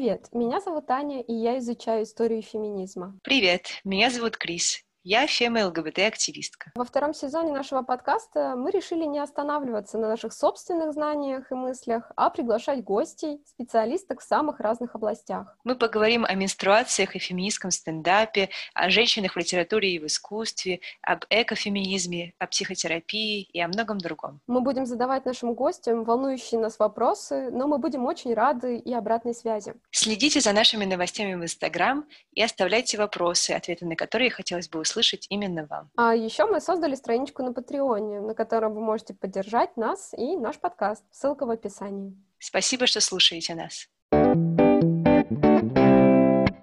Привет, меня зовут Аня, и я изучаю историю феминизма. Привет, меня зовут Крис. Я фема-ЛГБТ-активистка. Во втором сезоне нашего подкаста мы решили не останавливаться на наших собственных знаниях и мыслях, а приглашать гостей, специалисток в самых разных областях. Мы поговорим о менструациях и феминистском стендапе, о женщинах в литературе и в искусстве, об экофеминизме, о психотерапии и о многом другом. Мы будем задавать нашим гостям волнующие нас вопросы, но мы будем очень рады и обратной связи. Следите за нашими новостями в Инстаграм и оставляйте вопросы, ответы на которые хотелось бы услышать услышать именно вам. А еще мы создали страничку на Патреоне, на которой вы можете поддержать нас и наш подкаст. Ссылка в описании. Спасибо, что слушаете нас.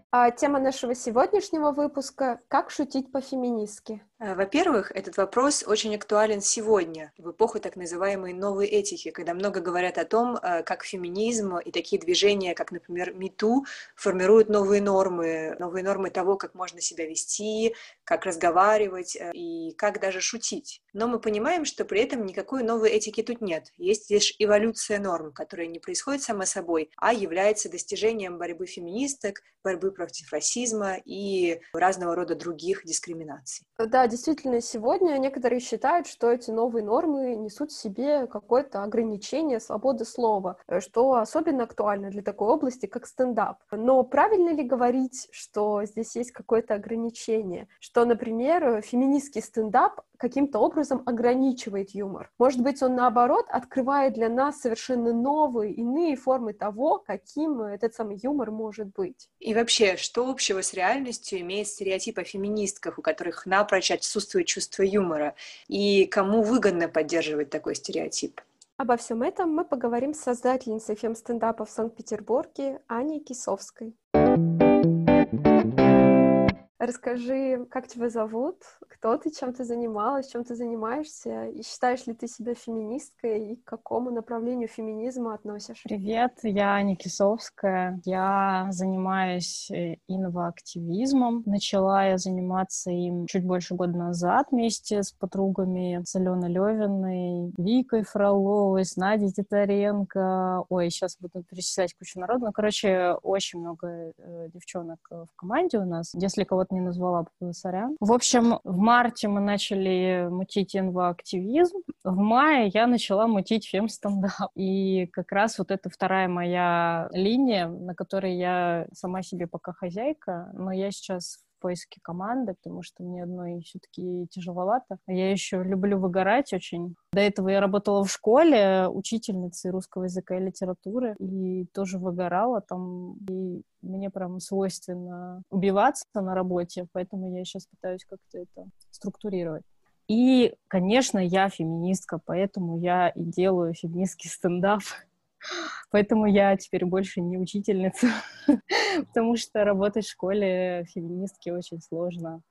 А тема нашего сегодняшнего выпуска — «Как шутить по-феминистски». Э, во-первых, этот вопрос очень актуален сегодня, в эпоху так называемой новой этики, когда много говорят о том, э, как феминизм и такие движения, как, например, МИТУ, формируют новые нормы, новые нормы того, как можно себя вести, как разговаривать э, и как даже шутить. Но мы понимаем, что при этом никакой новой этики тут нет. Есть лишь эволюция норм, которая не происходит само собой, а является достижением борьбы феминисток, борьбы против расизма и разного рода других дискриминаций. Да, действительно, сегодня некоторые считают, что эти новые нормы несут в себе какое-то ограничение свободы слова, э, что особенно актуально для такой области, как стендап. Но правильно ли говорить, что здесь есть какое-то ограничение? Что, например, феминистский стендап каким-то образом ограничивает юмор. Может быть, он, наоборот, открывает для нас совершенно новые, иные формы того, каким этот самый юмор может быть. И вообще, что общего с реальностью имеет стереотип о феминистках, у которых напрочь отсутствует чувство юмора, и кому выгодно поддерживать такой стереотип? Обо всем этом мы поговорим с создательницей фем-стендапа в Санкт-Петербурге Аней Кисовской. Расскажи, как тебя зовут, кто ты, чем ты занималась, чем ты занимаешься, и считаешь ли ты себя феминисткой, и к какому направлению феминизма относишь? Привет, я Аня Кисовская. Я занимаюсь э, инвоактивизмом. Начала я заниматься им чуть больше года назад вместе с подругами, с Левиной, Викой Фроловой, с Надей Титаренко. Ой, сейчас буду перечислять кучу народу. Ну, короче, очень много э, девчонок э, в команде у нас. Если кого вот не назвала, сорян. В общем, в марте мы начали мутить инвоактивизм. В мае я начала мутить фемстендап. И как раз вот это вторая моя линия, на которой я сама себе пока хозяйка, но я сейчас поиске команды, потому что мне одной все-таки тяжеловато. Я еще люблю выгорать очень. До этого я работала в школе учительницей русского языка и литературы, и тоже выгорала там. И мне прям свойственно убиваться на работе, поэтому я сейчас пытаюсь как-то это структурировать. И, конечно, я феминистка, поэтому я и делаю феминистский стендап. Поэтому я теперь больше не учительница, потому что работать в школе феминистки очень сложно.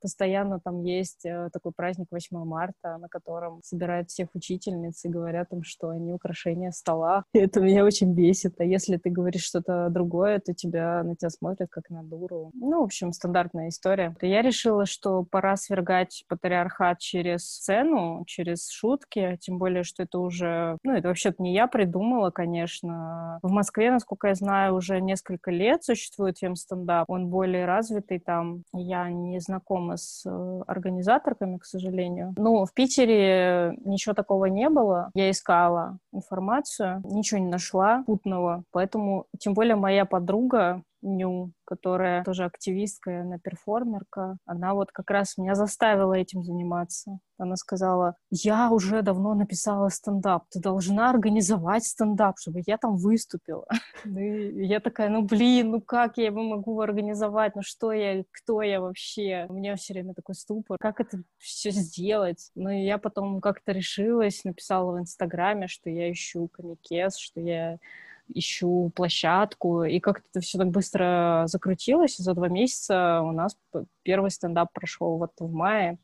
Постоянно там есть э, такой праздник 8 марта, на котором собирают всех учительниц и говорят им, что они украшения стола. И это меня очень бесит. А если ты говоришь что-то другое, то тебя на тебя смотрят как на дуру. Ну, в общем, стандартная история. Я решила, что пора свергать патриархат через сцену, через шутки, тем более, что это уже... Ну, это вообще-то не я придумала, конечно. В Москве, насколько я знаю, уже несколько лет существует фем-стендап. Он более развитый там. Я не знакома знакома с э, организаторками, к сожалению. Но в Питере ничего такого не было. Я искала информацию, ничего не нашла путного. Поэтому, тем более, моя подруга Ню, которая тоже активистка, она перформерка, она вот как раз меня заставила этим заниматься. Она сказала, я уже давно написала стендап, ты должна организовать стендап, чтобы я там выступила. И я такая, ну блин, ну как я его могу организовать, ну что я, кто я вообще? У меня все время такой ступор, как это все сделать? Ну и я потом как-то решилась, написала в Инстаграме, что я ищу комикес, что я ищу площадку, и как-то это все так быстро закрутилось, и за два месяца у нас первый стендап прошел вот в мае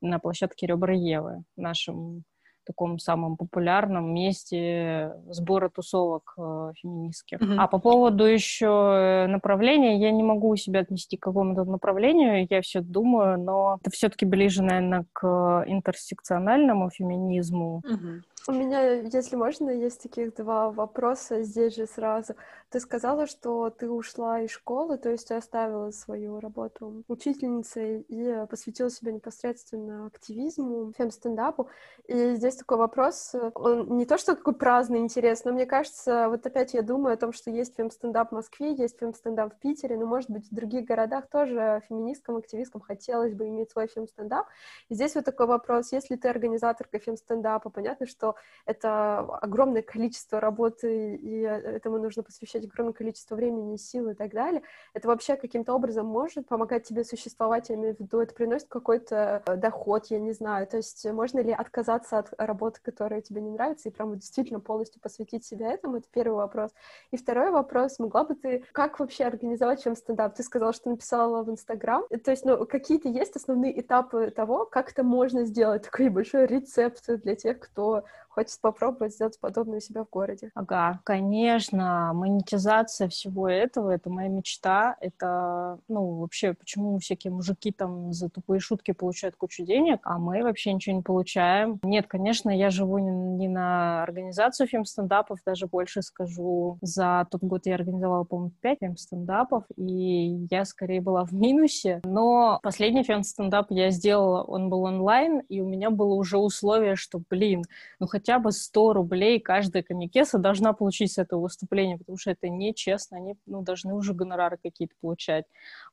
на площадке Ребра Евы, нашем таком самом популярном месте сбора тусовок э, феминистских. Mm-hmm. А по поводу еще направления, я не могу себя отнести к какому-то направлению, я все думаю, но это все-таки ближе, наверное, к интерсекциональному феминизму. Mm-hmm. У меня, если можно, есть таких два вопроса здесь же сразу. Ты сказала, что ты ушла из школы, то есть ты оставила свою работу учительницей и посвятила себя непосредственно активизму, фем-стендапу. И здесь такой вопрос, он не то, что такой праздный интерес, но мне кажется, вот опять я думаю о том, что есть фем-стендап в Москве, есть фем-стендап в Питере, но, может быть, в других городах тоже феминисткам, активисткам хотелось бы иметь свой фем-стендап. И здесь вот такой вопрос, если ты организаторка фем-стендапа, понятно, что это огромное количество работы, и этому нужно посвящать огромное количество времени, сил и так далее, это вообще каким-то образом может помогать тебе существовать, я имею в виду, это приносит какой-то э, доход, я не знаю, то есть можно ли отказаться от работы, которая тебе не нравится, и прям действительно полностью посвятить себя этому, это первый вопрос. И второй вопрос, могла бы ты, как вообще организовать чем стендап? Ты сказала, что написала в Инстаграм, то есть, ну, какие-то есть основные этапы того, как это можно сделать, такой большой рецепт для тех, кто хочет попробовать сделать подобное у себя в городе. Ага, конечно, монетизация всего этого, это моя мечта, это, ну, вообще, почему всякие мужики там за тупые шутки получают кучу денег, а мы вообще ничего не получаем. Нет, конечно, я живу не, не на организацию фем-стендапов, даже больше скажу, за тот год я организовала, по-моему, 5 фем-стендапов, и я скорее была в минусе, но последний фем-стендап я сделала, он был онлайн, и у меня было уже условие, что, блин, ну хоть хотя бы 100 рублей каждая комикеса должна получить с этого выступления, потому что это нечестно, они ну, должны уже гонорары какие-то получать.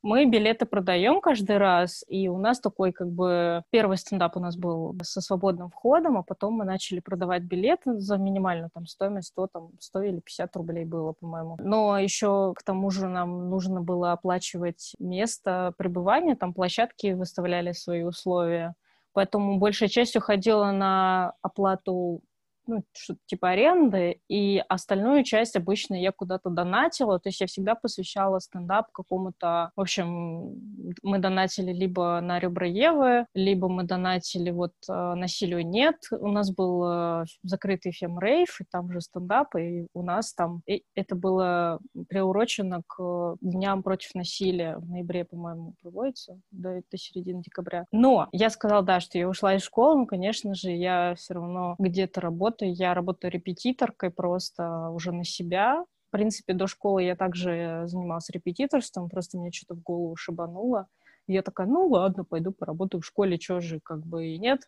Мы билеты продаем каждый раз, и у нас такой как бы первый стендап у нас был со свободным входом, а потом мы начали продавать билеты за минимальную там стоимость 100, там, 100 или 50 рублей было, по-моему. Но еще к тому же нам нужно было оплачивать место пребывания, там площадки выставляли свои условия. Поэтому большая часть уходила на оплату ну, что-то типа аренды, и остальную часть обычно я куда-то донатила, то есть я всегда посвящала стендап какому-то, в общем, мы донатили либо на ребра Евы, либо мы донатили вот э, насилию нет, у нас был э, закрытый фем-рейв, и там же стендап, и у нас там, и это было приурочено к дням против насилия, в ноябре, по-моему, проводится, до, до середины декабря. Но я сказала, да, что я ушла из школы, но, конечно же, я все равно где-то работаю, работы. Я работаю репетиторкой просто уже на себя. В принципе, до школы я также занималась репетиторством, просто мне что-то в голову шибануло. И я такая, ну ладно, пойду поработаю в школе, что же, как бы и нет.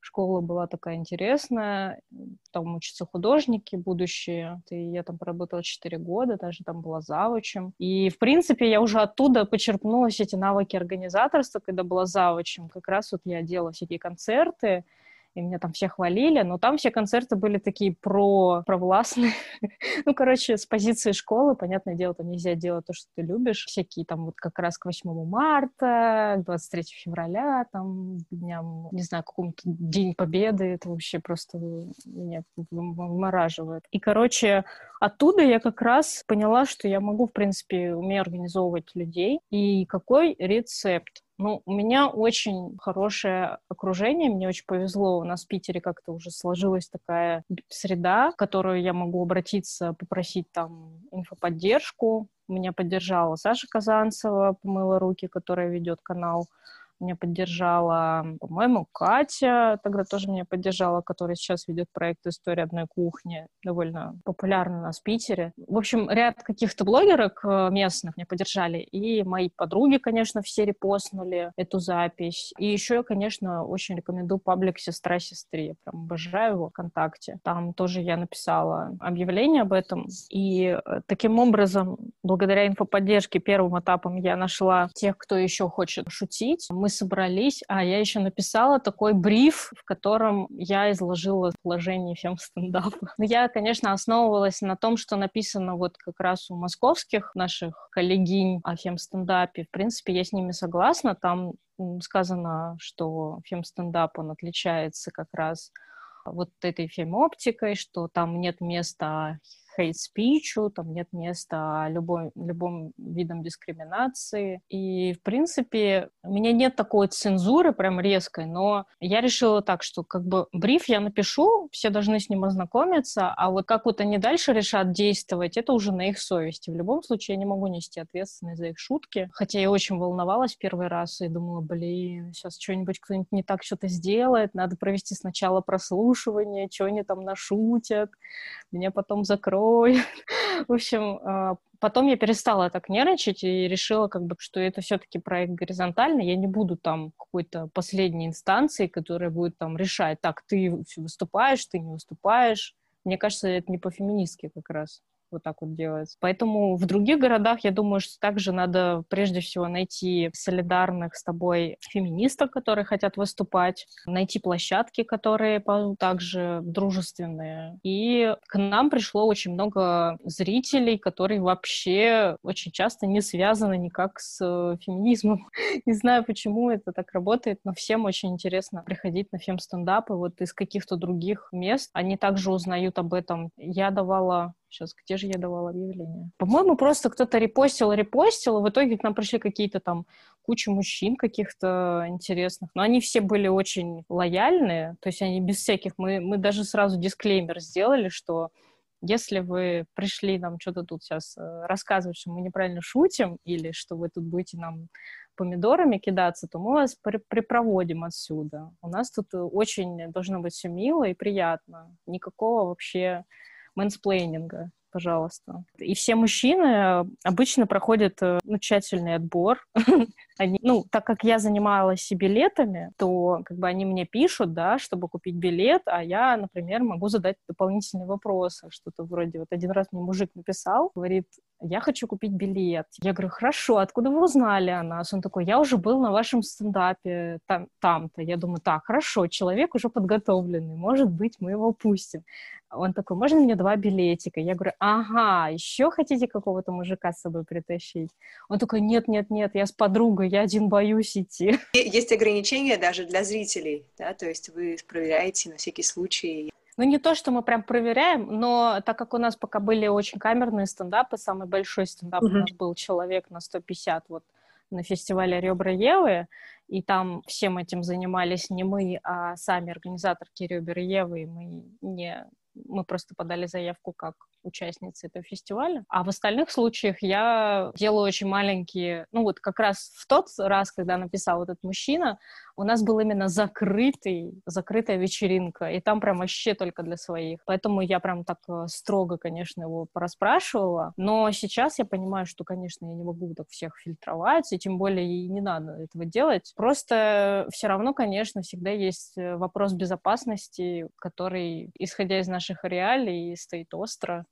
Школа была такая интересная, там учатся художники будущие, и я там поработала 4 года, даже там была завучем. И, в принципе, я уже оттуда почерпнула все эти навыки организаторства, когда была завучем. Как раз вот я делала всякие концерты, и меня там все хвалили, но там все концерты были такие про провластные. ну, короче, с позиции школы, понятное дело, там нельзя делать то, что ты любишь. Всякие там вот как раз к 8 марта, к 23 февраля, там, дням, не знаю, какому-то День Победы, это вообще просто меня вымораживает. И, короче, оттуда я как раз поняла, что я могу, в принципе, умею организовывать людей. И какой рецепт? Ну, у меня очень хорошее окружение, мне очень повезло. У нас в Питере как-то уже сложилась такая среда, в которую я могу обратиться, попросить там инфоподдержку. Меня поддержала Саша Казанцева, помыла руки, которая ведет канал меня поддержала, по-моему, Катя тогда тоже меня поддержала, которая сейчас ведет проект «История одной кухни», довольно популярный у нас в Питере. В общем, ряд каких-то блогерок э, местных меня поддержали, и мои подруги, конечно, все репостнули эту запись. И еще конечно, очень рекомендую паблик «Сестра сестре», прям обожаю его ВКонтакте. Там тоже я написала объявление об этом, и э, таким образом, благодаря инфоподдержке первым этапом я нашла тех, кто еще хочет шутить. Мы мы собрались, а я еще написала такой бриф, в котором я изложила положение фем-стендапа. Но я, конечно, основывалась на том, что написано вот как раз у московских наших коллегинь о фем-стендапе. В принципе, я с ними согласна. Там сказано, что фем-стендап, он отличается как раз вот этой фем-оптикой, что там нет места хейт-спичу, там нет места любой, любым видам дискриминации. И, в принципе, у меня нет такой цензуры прям резкой, но я решила так, что как бы бриф я напишу, все должны с ним ознакомиться, а вот как вот они дальше решат действовать, это уже на их совести. В любом случае, я не могу нести ответственность за их шутки, хотя я очень волновалась первый раз и думала, блин, сейчас что-нибудь кто-нибудь не так что-то сделает, надо провести сначала прослушивание, что они там нашутят, меня потом закроют. В общем, а, потом я перестала так нервничать и решила, как бы, что это все-таки проект горизонтальный, я не буду там какой-то последней инстанции, которая будет там решать, так, ты выступаешь, ты не выступаешь. Мне кажется, это не по-феминистски как раз вот так вот делается. Поэтому в других городах, я думаю, что также надо прежде всего найти солидарных с тобой феминисток, которые хотят выступать, найти площадки, которые также дружественные. И к нам пришло очень много зрителей, которые вообще очень часто не связаны никак с э, феминизмом. Не знаю, почему это так работает, но всем очень интересно приходить на фем-стендапы вот из каких-то других мест. Они также узнают об этом. Я давала Сейчас, где же я давала объявление? По-моему, просто кто-то репостил, репостил, и в итоге к нам пришли какие-то там куча мужчин каких-то интересных. Но они все были очень лояльные, то есть они без всяких... Мы, мы даже сразу дисклеймер сделали, что если вы пришли нам что-то тут сейчас э, рассказывать, что мы неправильно шутим, или что вы тут будете нам помидорами кидаться, то мы вас при припроводим отсюда. У нас тут очень должно быть все мило и приятно. Никакого вообще мэнсплейнинга, пожалуйста. И все мужчины обычно проходят э, ну, тщательный отбор. они, ну, так как я занималась билетами, то как бы они мне пишут, да, чтобы купить билет, а я, например, могу задать дополнительные вопросы, что-то вроде, вот один раз мне мужик написал, говорит, я хочу купить билет. Я говорю, хорошо, откуда вы узнали о нас? Он такой, я уже был на вашем стендапе там, там-то. Я думаю, так, хорошо, человек уже подготовленный, может быть, мы его пустим. Он такой, можно мне два билетика? Я говорю, ага, еще хотите какого-то мужика с собой притащить? Он такой, нет, нет, нет, я с подругой, я один боюсь идти. Есть ограничения даже для зрителей, да, то есть вы проверяете на всякий случай. Ну, не то, что мы прям проверяем, но так как у нас пока были очень камерные стендапы, самый большой стендап mm-hmm. у нас был человек на 150 вот на фестивале «Ребра Евы», и там всем этим занимались не мы, а сами организаторки «Ребра Евы», и мы не мы просто подали заявку как участницы этого фестиваля. А в остальных случаях я делаю очень маленькие... Ну вот как раз в тот раз, когда написал этот мужчина, у нас был именно закрытый, закрытая вечеринка, и там прям вообще только для своих. Поэтому я прям так э, строго, конечно, его пораспрашивала. Но сейчас я понимаю, что, конечно, я не могу так всех фильтровать, и тем более и не надо этого делать. Просто все равно, конечно, всегда есть э, вопрос безопасности, который, исходя из наших реалий, стоит остро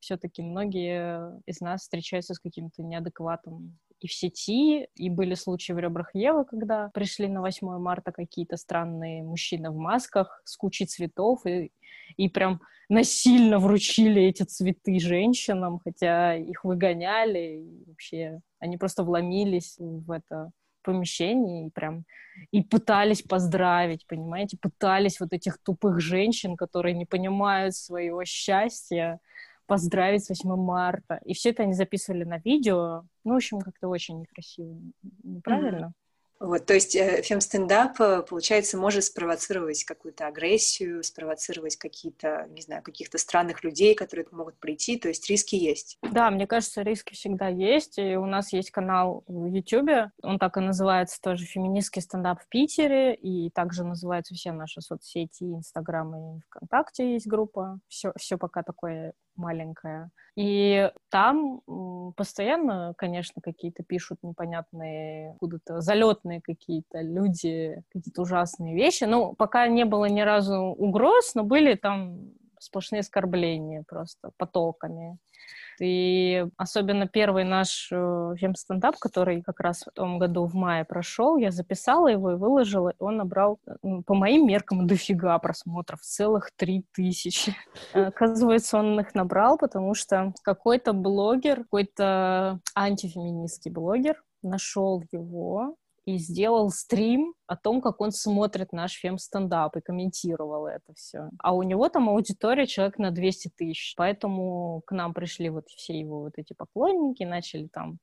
все-таки многие из нас встречаются с каким-то неадекватом и в сети, и были случаи в ребрах Евы, когда пришли на 8 марта какие-то странные мужчины в масках с кучей цветов, и, и прям насильно вручили эти цветы женщинам, хотя их выгоняли, и вообще они просто вломились в это помещение и прям и пытались поздравить, понимаете, пытались вот этих тупых женщин, которые не понимают своего счастья, поздравить с 8 марта. И все это они записывали на видео. Ну, в общем, как-то очень некрасиво, неправильно. Mm-hmm. Вот, то есть э, фем-стендап, э, получается, может спровоцировать какую-то агрессию, спровоцировать какие-то, не знаю, каких-то странных людей, которые могут прийти, то есть риски есть. Да, мне кажется, риски всегда есть, и у нас есть канал в YouTube, он так и называется тоже «Феминистский стендап в Питере», и также называются все наши соцсети, Инстаграм и ВКонтакте есть группа, все, все пока такое маленькая. И там постоянно, конечно, какие-то пишут непонятные, откуда-то залетные какие-то люди, какие-то ужасные вещи. Ну, пока не было ни разу угроз, но были там сплошные оскорбления просто потоками. И особенно первый наш э, фем-стендап, который как раз в том году в мае прошел, я записала его и выложила, и он набрал, по моим меркам, дофига просмотров, целых три тысячи. Оказывается, он их набрал, потому что какой-то блогер, какой-то антифеминистский блогер нашел его, и сделал стрим о том, как он смотрит наш фем-стендап и комментировал это все. А у него там аудитория человек на 200 тысяч, поэтому к нам пришли вот все его вот эти поклонники, начали там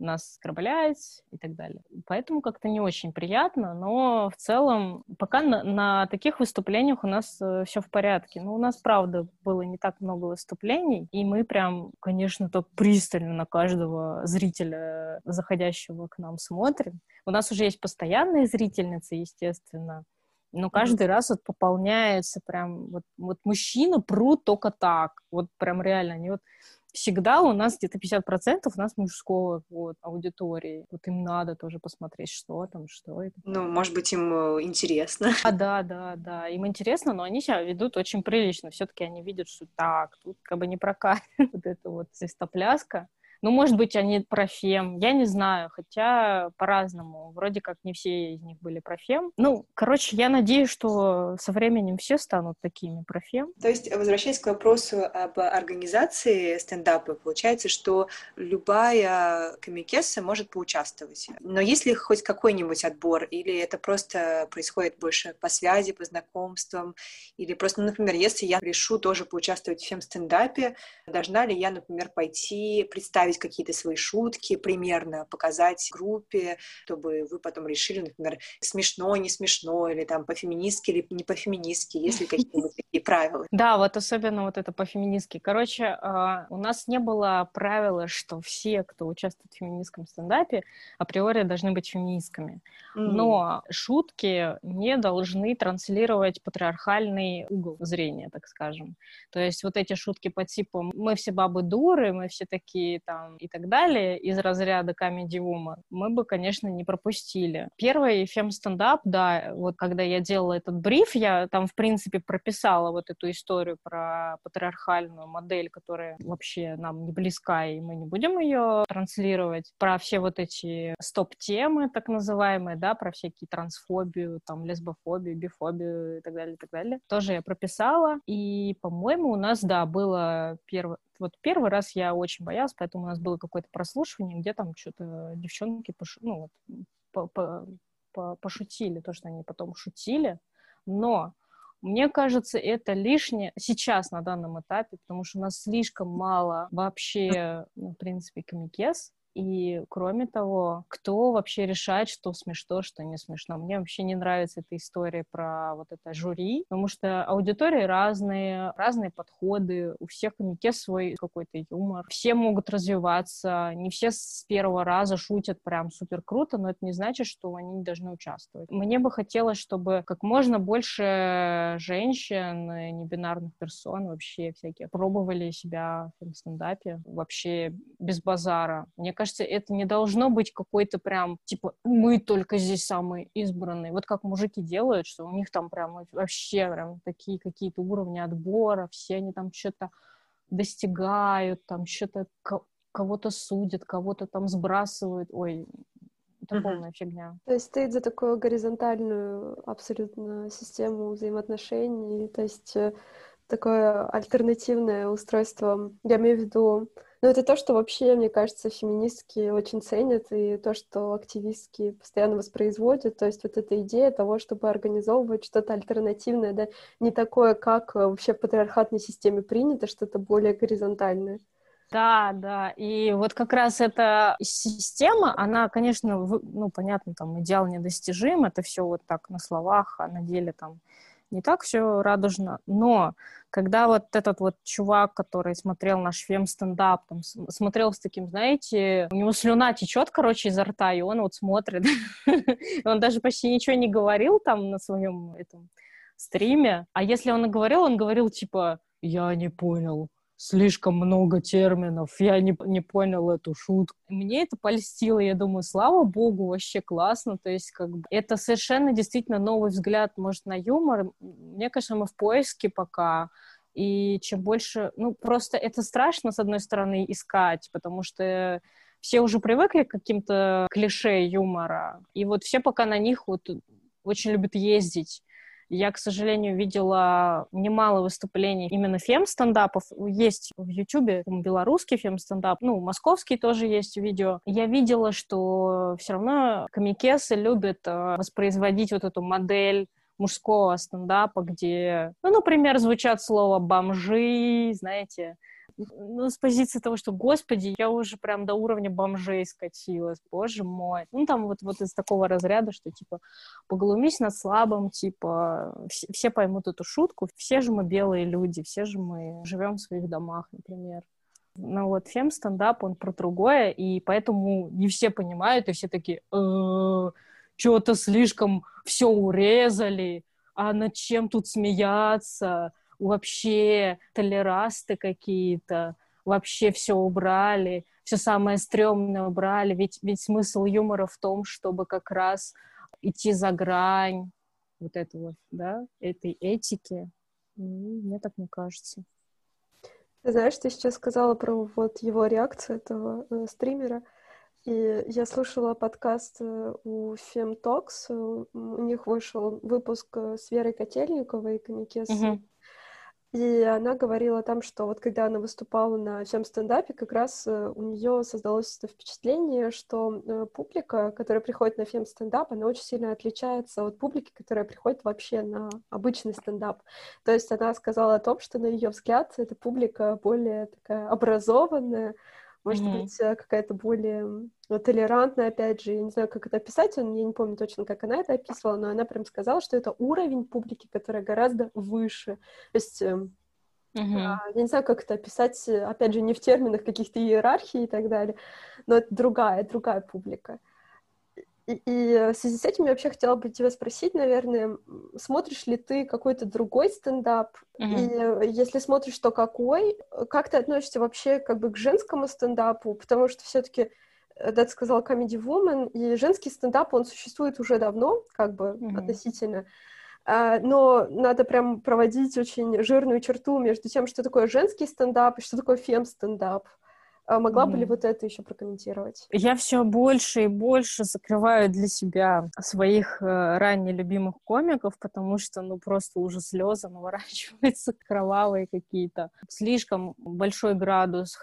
нас оскорблять и так далее. Поэтому как-то не очень приятно, но в целом пока на, на таких выступлениях у нас э, все в порядке. Ну, у нас, правда, было не так много выступлений, и мы прям, конечно, так пристально на каждого зрителя, заходящего к нам, смотрим. У нас уже есть постоянные зрительницы, естественно, Но каждый mm-hmm. раз вот пополняется прям, вот, вот мужчина прут только так, вот прям реально, они вот всегда у нас где-то 50% у нас мужского вот, аудитории. Вот им надо тоже посмотреть, что там, что это. Ну, может быть, им э, интересно. А, да, да, да. Им интересно, но они себя ведут очень прилично. Все-таки они видят, что так, тут как бы не прокатит вот эта вот свистопляска. Ну, может быть, они профем, я не знаю, хотя по-разному. Вроде как не все из них были профем. Ну, короче, я надеюсь, что со временем все станут такими профем. То есть, возвращаясь к вопросу об организации стендапа, получается, что любая комикесса может поучаствовать. Но есть ли хоть какой-нибудь отбор, или это просто происходит больше по связи, по знакомствам, или просто, например, если я решу тоже поучаствовать в фем-стендапе, должна ли я, например, пойти представить вставить какие-то свои шутки примерно, показать группе, чтобы вы потом решили, например, смешно, не смешно, или там по-феминистски или не по-феминистски, есть ли какие-нибудь такие правила? Да, вот особенно вот это по-феминистски. Короче, а, у нас не было правила, что все, кто участвует в феминистском стендапе, априори должны быть феминистками. Но шутки не должны транслировать патриархальный угол зрения, так скажем. То есть вот эти шутки по типу «мы все бабы дуры», «мы все такие там и так далее из разряда Comedy Woman, мы бы, конечно, не пропустили. Первый фем-стендап, да, вот когда я делала этот бриф, я там, в принципе, прописала вот эту историю про патриархальную модель, которая вообще нам не близка, и мы не будем ее транслировать, про все вот эти стоп-темы, так называемые, да, про всякие трансфобию, там, лесбофобию, бифобию и так далее, и так далее. Тоже я прописала, и, по-моему, у нас, да, было первое, вот первый раз я очень боялась, поэтому у нас было какое-то прослушивание, где там что-то девчонки пош... ну, вот, по -по -по пошутили, то, что они потом шутили, но мне кажется, это лишнее сейчас на данном этапе, потому что у нас слишком мало вообще, ну, в принципе, комикес, и кроме того, кто вообще решает, что смешно, что не смешно? Мне вообще не нравится эта история про вот это жюри, потому что аудитории разные, разные подходы, у всех комике свой какой-то юмор, все могут развиваться, не все с первого раза шутят прям супер круто, но это не значит, что они не должны участвовать. Мне бы хотелось, чтобы как можно больше женщин, небинарных персон вообще всяких пробовали себя в стендапе вообще без базара. Мне кажется, это не должно быть какой-то прям, типа, мы только здесь самые избранные. Вот как мужики делают, что у них там прям вообще прям такие какие-то уровни отбора, все они там что-то достигают, там что-то кого-то судят, кого-то там сбрасывают. Ой, это полная фигня. То есть стоит за такую горизонтальную абсолютно систему взаимоотношений, то есть э, такое альтернативное устройство. Я имею в виду но это то, что вообще, мне кажется, феминистки очень ценят, и то, что активистки постоянно воспроизводят, то есть вот эта идея того, чтобы организовывать что-то альтернативное, да, не такое, как э, вообще в патриархатной системе принято, что-то более горизонтальное. Да, да, и вот как раз эта система, она, конечно, ну, понятно, там, идеал недостижим, это все вот так на словах, а на деле там не так все радужно, но когда вот этот вот чувак, который смотрел наш фем-стендап, там, смотрел с таким, знаете, у него слюна течет, короче, изо рта, и он вот смотрит, он даже почти ничего не говорил там на своем этом стриме, а если он и говорил, он говорил типа, я не понял, слишком много терминов, я не, не понял эту шутку. Мне это польстило, я думаю, слава богу, вообще классно, то есть как бы это совершенно действительно новый взгляд, может, на юмор. Мне кажется, мы в поиске пока, и чем больше, ну, просто это страшно, с одной стороны, искать, потому что все уже привыкли к каким-то клише юмора, и вот все пока на них вот очень любят ездить. Я, к сожалению, видела немало выступлений именно фем-стендапов. Есть в Ютубе белорусский фем-стендап, ну, московский тоже есть видео. Я видела, что все равно комикесы любят э, воспроизводить вот эту модель мужского стендапа, где, ну, например, звучат слова «бомжи», знаете, ну, с позиции того, что, господи, я уже прям до уровня бомжей скатилась, боже мой. Ну, там вот, вот из такого разряда, что, типа, поглумись над слабым, типа, все, все поймут эту шутку, все же мы белые люди, все же мы живем в своих домах, например. Но вот фем-стендап, он про другое, и поэтому не все понимают, и все такие, «Э, что-то слишком все урезали, а над чем тут смеяться? Вообще толерасты какие-то, вообще все убрали, все самое стрёмное убрали. Ведь, ведь смысл юмора в том, чтобы как раз идти за грань вот этого, да, этой этики. Мне так не кажется. Ты знаешь, ты сейчас сказала про вот его реакцию этого э, стримера. И я слушала подкаст э, у Femtalks, у них вышел выпуск э, с Верой Котельниковой, комикес. Mm-hmm. И она говорила там, что вот когда она выступала на всем стендапе, как раз э, у нее создалось это впечатление, что публика, которая приходит на фем стендап, она очень сильно отличается от публики, которая приходит вообще на обычный стендап. То есть она сказала о том, что на ее взгляд эта публика более такая образованная, может mm-hmm. быть, э, какая-то более толерантная, опять же, я не знаю, как это описать, я не помню точно, как она это описывала, но она прям сказала, что это уровень публики, которая гораздо выше. То есть Uh-huh. Я не знаю, как это описать, опять же, не в терминах каких-то иерархий и так далее, но это другая, другая публика. И, и в связи с этим я вообще хотела бы тебя спросить, наверное, смотришь ли ты какой-то другой стендап? Mm-hmm. И если смотришь, то какой? Как ты относишься вообще как бы к женскому стендапу? Потому что все-таки э, да, ты сказала Comedy Woman, и женский стендап, он существует уже давно, как бы, mm-hmm. относительно. А, но надо прям проводить очень жирную черту между тем, что такое женский стендап и что такое фем-стендап. А могла mm бы ли вот это еще прокомментировать? Я все больше и больше закрываю для себя своих э, ранее любимых комиков, потому что, ну, просто уже слезы наворачиваются кровавые какие-то. Слишком большой градус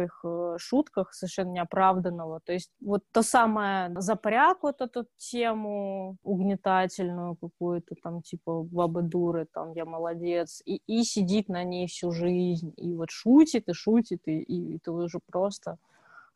их э, шутках, совершенно неоправданного. То есть вот то самое запряг, вот эту тему угнетательную какую-то, там, типа, бабы дуры, там, я молодец, и, и сидит на ней всю жизнь, и вот шутит, и шутит, и, и, и ты уже просто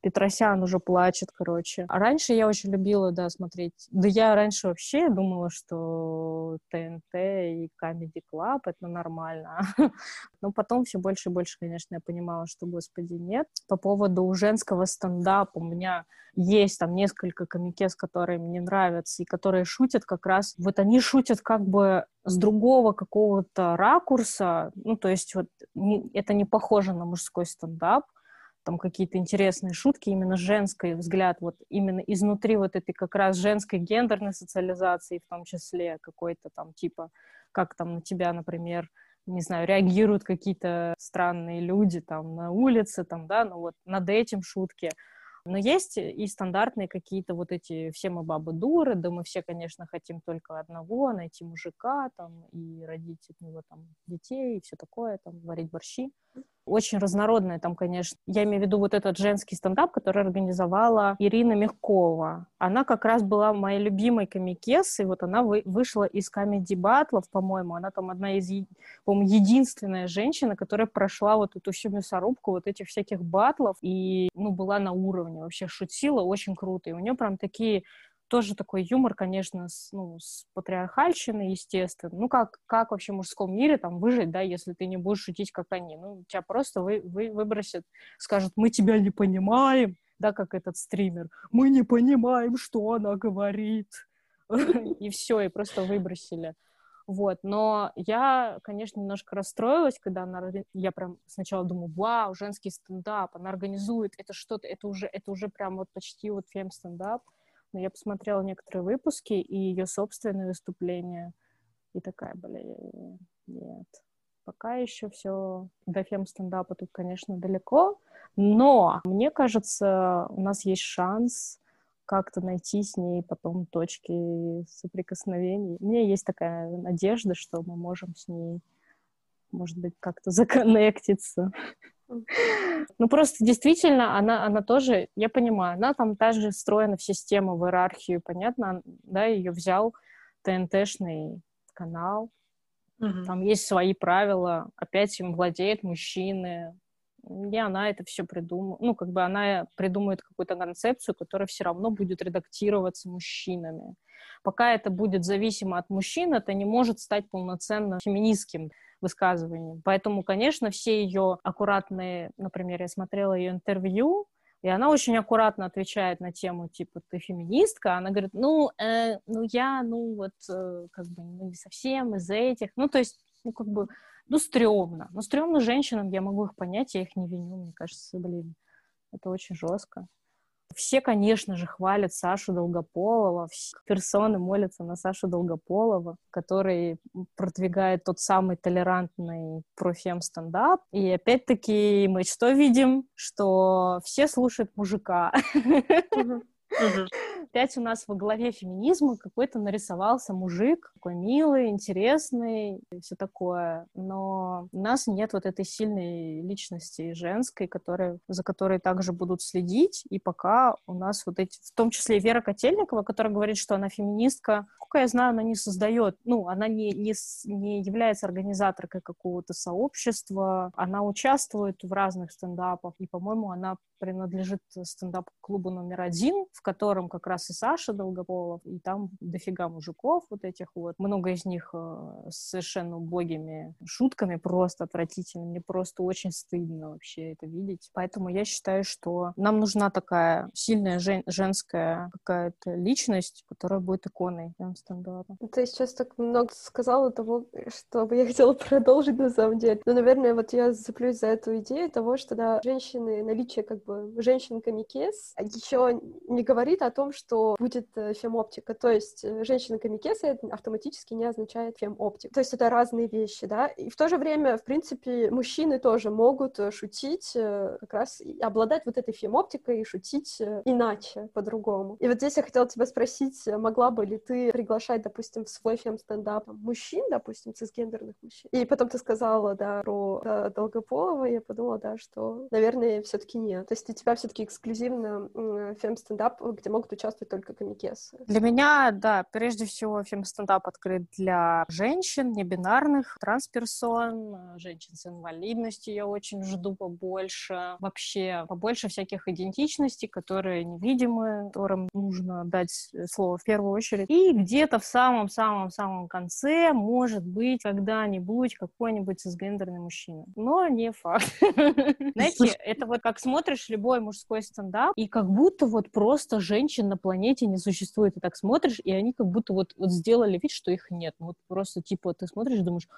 Петросян уже плачет, короче. А раньше я очень любила, да, смотреть. Да я раньше вообще думала, что ТНТ и Comedy Club — это нормально. Но потом все больше и больше, конечно, я понимала, что, господи, нет. По поводу женского стендапа у меня есть там несколько комикес, которые мне нравятся, и которые шутят как раз... Вот они шутят как бы с другого какого-то ракурса, ну, то есть вот не, это не похоже на мужской стендап, там какие-то интересные шутки, именно женский взгляд, вот именно изнутри вот этой как раз женской гендерной социализации, в том числе какой-то там типа, как там на тебя, например, не знаю, реагируют какие-то странные люди там на улице, там, да, ну вот над этим шутки. Но есть и стандартные какие-то вот эти «все мы бабы дуры», да мы все, конечно, хотим только одного, найти мужика там и родить от него там детей и все такое, там, варить борщи очень разнородная там, конечно. Я имею в виду вот этот женский стендап, который организовала Ирина Мягкова. Она как раз была моей любимой комикесой, вот она вы, вышла из комедий батлов, по-моему, она там одна из, по-моему, единственная женщина, которая прошла вот эту всю мясорубку вот этих всяких батлов и, ну, была на уровне, вообще шутила очень круто, и у нее прям такие тоже такой юмор, конечно, с, ну, с патриархальщиной, естественно. Ну, как, как вообще в мужском мире там выжить, да, если ты не будешь шутить, как они? Ну, тебя просто вы, вы, выбросят, скажут, мы тебя не понимаем, да, как этот стример, мы не понимаем, что она говорит. И все, и просто выбросили. Вот, но я, конечно, немножко расстроилась, когда она, я прям сначала думаю, вау, женский стендап, она организует, это что-то, это уже, это уже прям вот почти вот фем-стендап но я посмотрела некоторые выпуски и ее собственные выступления, и такая, блин, нет. Пока еще все до фем-стендапа тут, конечно, далеко, но мне кажется, у нас есть шанс как-то найти с ней потом точки соприкосновений. У меня есть такая надежда, что мы можем с ней, может быть, как-то законнектиться. Ну, просто действительно, она, она тоже, я понимаю, она там также встроена в систему, в иерархию, понятно, да, ее взял ТНТшный канал, угу. там есть свои правила, опять им владеют мужчины, и она это все придумала, ну, как бы она придумает какую-то концепцию, которая все равно будет редактироваться мужчинами. Пока это будет зависимо от мужчин, это не может стать полноценно феминистским высказыванием. Поэтому, конечно, все ее аккуратные, например, я смотрела ее интервью, И она очень аккуратно отвечает на тему, типа, ты феминистка? Она говорит, ну, э, ну я, ну вот, э, как бы, ну, не совсем из этих. Ну, то есть, ну, как бы, ну, стрёмно. Ну, стрёмно женщинам, я могу их понять, я их не виню, мне кажется, блин. Это очень жестко. Все, конечно же, хвалят Сашу Долгополова, все персоны молятся на Сашу Долгополова, который продвигает тот самый толерантный профем-стендап. И опять-таки мы что видим? Что все слушают мужика. Опять у нас во главе феминизма какой-то нарисовался мужик, такой милый, интересный, и все такое. Но у нас нет вот этой сильной личности женской, которая, за которой также будут следить. И пока у нас вот эти, в том числе Вера Котельникова, которая говорит, что она феминистка, сколько я знаю, она не создает, ну, она не, не, не является организаторкой какого-то сообщества, она участвует в разных стендапах, и, по-моему, она принадлежит стендап-клубу номер один, в котором как раз и Саша Долгополов, и там дофига мужиков вот этих вот. Много из них э, с совершенно убогими шутками, просто отвратительными. Мне просто очень стыдно вообще это видеть. Поэтому я считаю, что нам нужна такая сильная жен- женская какая-то личность, которая будет иконой стендапа. Ты сейчас так много сказала того, что я хотела продолжить на самом деле. Но, наверное, вот я зацеплюсь за эту идею того, что да, женщины, наличие как бы женщин-камикес еще не говорит о том, что будет э, фемоптика. То есть э, женщина-камикес автоматически не означает фемоптик. То есть это разные вещи, да. И в то же время, в принципе, мужчины тоже могут э, шутить как раз обладать вот этой фемоптикой и шутить иначе, по-другому. И вот здесь я хотела тебя спросить, могла бы ли ты приглашать, допустим, в свой фем-стендап мужчин, допустим, цисгендерных мужчин? И потом ты сказала, да, про да, Долгополова, я подумала, да, что, наверное, все таки нет. То есть у тебя все-таки эксклюзивно фем-стендап, где могут участвовать только комикесы. Для меня, да, прежде всего фем-стендап открыт для женщин, небинарных, трансперсон, женщин с инвалидностью я очень жду побольше. Вообще, побольше всяких идентичностей, которые невидимы, которым нужно дать слово в первую очередь. И где-то в самом-самом-самом конце может быть когда-нибудь какой-нибудь цисгендерный мужчина. Но не факт. Знаете, это вот как смотришь смотришь любой мужской стендап, и как будто вот просто женщин на планете не существует. Ты так смотришь, и они как будто вот, вот сделали вид, что их нет. Вот просто типа ты смотришь думаешь,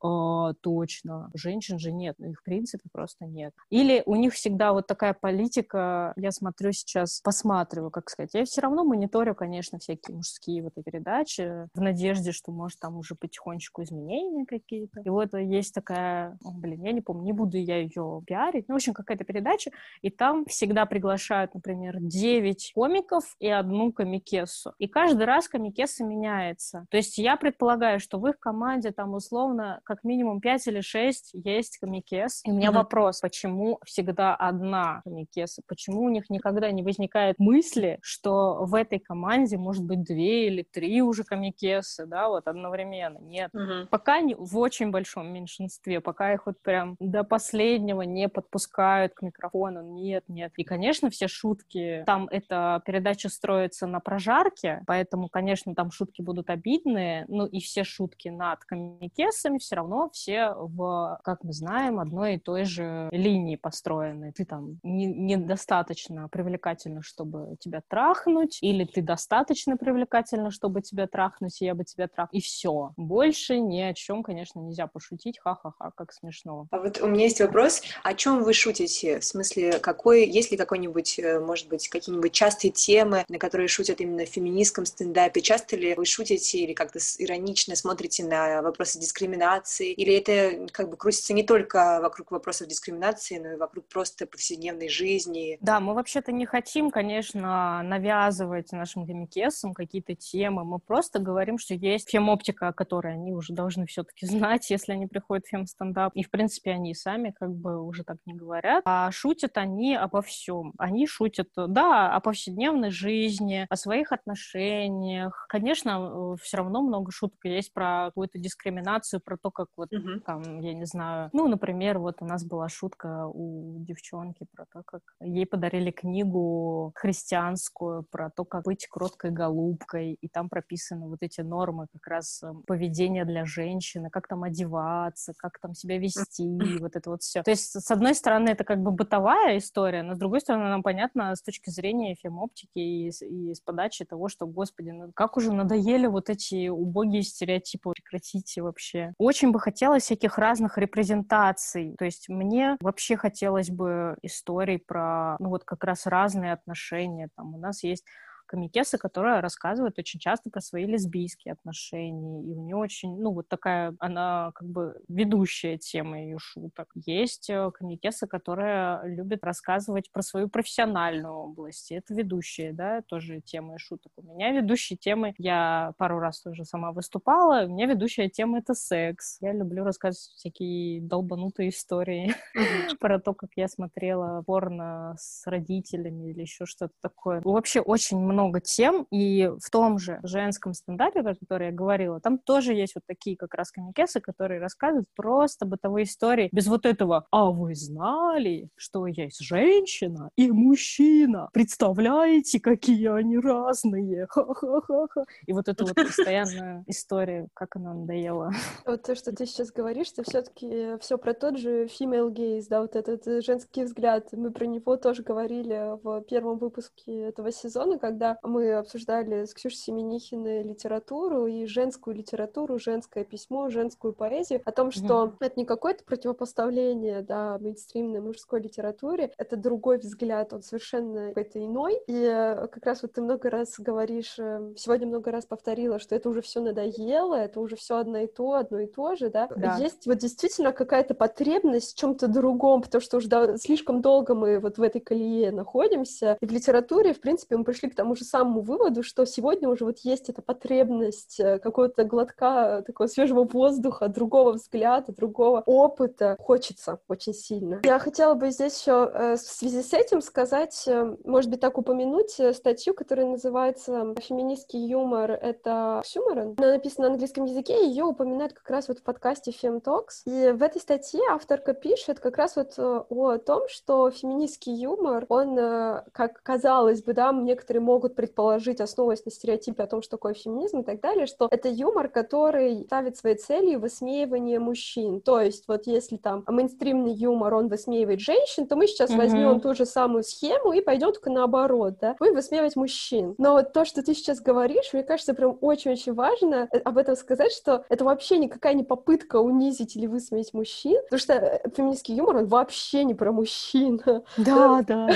а, точно, женщин же нет, ну их в принципе просто нет. Или у них всегда вот такая политика, я смотрю сейчас, посматриваю, как сказать, я все равно мониторю, конечно, всякие мужские вот эти передачи, в надежде, что, может, там уже потихонечку изменения какие-то. И вот есть такая, блин, я не помню, не буду я ее пиарить, ну, в общем, какая-то передача, и там всегда приглашают, например, 9 комиков и одну комикессу. И каждый раз комикесса меняется. То есть я предполагаю, что в их команде там условно как минимум 5 или 6 есть комикес. И у меня mm-hmm. вопрос, почему всегда одна комикеса? Почему у них никогда не возникает мысли, что в этой команде может быть две или три уже комикесы, да, вот одновременно? Нет. Mm-hmm. Пока не, в очень большом меньшинстве, пока их вот прям до последнего не подпускают к микрофону. Нет, нет. И, конечно, все шутки, там эта передача строится на прожарке, поэтому, конечно, там шутки будут обидные, ну и все шутки над комикесами все равно все в, как мы знаем, одной и той же линии построены. Ты там не, недостаточно привлекательна, чтобы тебя трахнуть, или ты достаточно привлекательна, чтобы тебя трахнуть, и я бы тебя трах. И все. Больше ни о чем, конечно, нельзя пошутить. Ха-ха-ха, как смешно. А вот у меня есть вопрос. О чем вы шутите? В смысле, какой, есть ли какой-нибудь, э, может быть, какие-нибудь частые темы, на которые шутят именно в феминистском стендапе? Часто ли вы шутите или как-то иронично смотрите на вопросы дискриминации дискриминации, или это как бы крутится не только вокруг вопросов дискриминации, но и вокруг просто повседневной жизни? Да, мы вообще-то не хотим, конечно, навязывать нашим гомикесам какие-то темы, мы просто говорим, что есть фемоптика, которую они уже должны все-таки знать, если они приходят в фем-стендап, и, в принципе, они сами как бы уже так не говорят, а шутят они обо всем. Они шутят, да, о повседневной жизни, о своих отношениях. Конечно, все равно много шуток есть про какую-то дискриминацию, про то, как вот mm-hmm. там, я не знаю, ну, например, вот у нас была шутка у девчонки про то, как ей подарили книгу христианскую про то, как быть кроткой голубкой, и там прописаны вот эти нормы как раз эм, поведения для женщины, как там одеваться, как там себя вести, вот это вот все. То есть, с одной стороны, это как бы бытовая история, но с другой стороны, нам понятно с точки зрения фемоптики и, и с подачи того, что, господи, ну как уже надоели вот эти убогие стереотипы, прекратите вообще. Очень бы хотелось всяких разных репрезентаций, то есть мне вообще хотелось бы историй про, ну вот как раз разные отношения, там у нас есть комикеса, которая рассказывает очень часто про свои лесбийские отношения, и у нее очень, ну, вот такая, она как бы ведущая тема ее шуток. Есть э, комикеса, которая любит рассказывать про свою профессиональную область, и это ведущая, да, тоже тема и шуток. У меня ведущие темы, я пару раз тоже сама выступала, у меня ведущая тема — это секс. Я люблю рассказывать всякие долбанутые истории про то, как я смотрела порно с родителями или еще что-то такое. Вообще очень много много тем, и в том же женском стендапе, про который я говорила, там тоже есть вот такие как раз комикесы, которые рассказывают просто бытовые истории, без вот этого «А вы знали, что есть женщина и мужчина? Представляете, какие они разные? Ха-ха-ха-ха!» И вот эта вот постоянная история, как она надоела. Вот то, что ты сейчас говоришь, это все-таки все про тот же female gaze, да, вот этот женский взгляд. Мы про него тоже говорили в первом выпуске этого сезона, когда когда мы обсуждали с Ксюшей Семенихиной литературу и женскую литературу, женское письмо, женскую поэзию, о том, что mm-hmm. это не какое-то противопоставление, да, мейнстримной мужской литературе, это другой взгляд, он совершенно какой-то иной. И э, как раз вот ты много раз говоришь, э, сегодня много раз повторила, что это уже все надоело, это уже все одно и то, одно и то же, да. да. Есть вот действительно какая-то потребность в чем-то другом, потому что уже слишком долго мы вот в этой колее находимся. И в литературе, в принципе, мы пришли к тому же самому выводу, что сегодня уже вот есть эта потребность э, какого-то глотка такого свежего воздуха, другого взгляда, другого опыта. Хочется очень сильно. Я хотела бы здесь еще э, в связи с этим сказать, э, может быть, так упомянуть статью, которая называется «Феминистский юмор» — это Сюморен. Она написана на английском языке, ее упоминают как раз вот в подкасте Femtalks. И в этой статье авторка пишет как раз вот о том, что феминистский юмор, он, как казалось бы, да, некоторые могут могут предположить, основываясь на стереотипе о том, что такое феминизм и так далее, что это юмор, который ставит своей целью высмеивание мужчин. То есть вот если там мейнстримный юмор, он высмеивает женщин, то мы сейчас mm-hmm. возьмем ту же самую схему и пойдем только наоборот, да, будем высмеивать мужчин. Но вот то, что ты сейчас говоришь, мне кажется, прям очень-очень важно э, об этом сказать, что это вообще никакая не попытка унизить или высмеять мужчин, потому что э, феминистский юмор, он вообще не про мужчин. Да, да, да.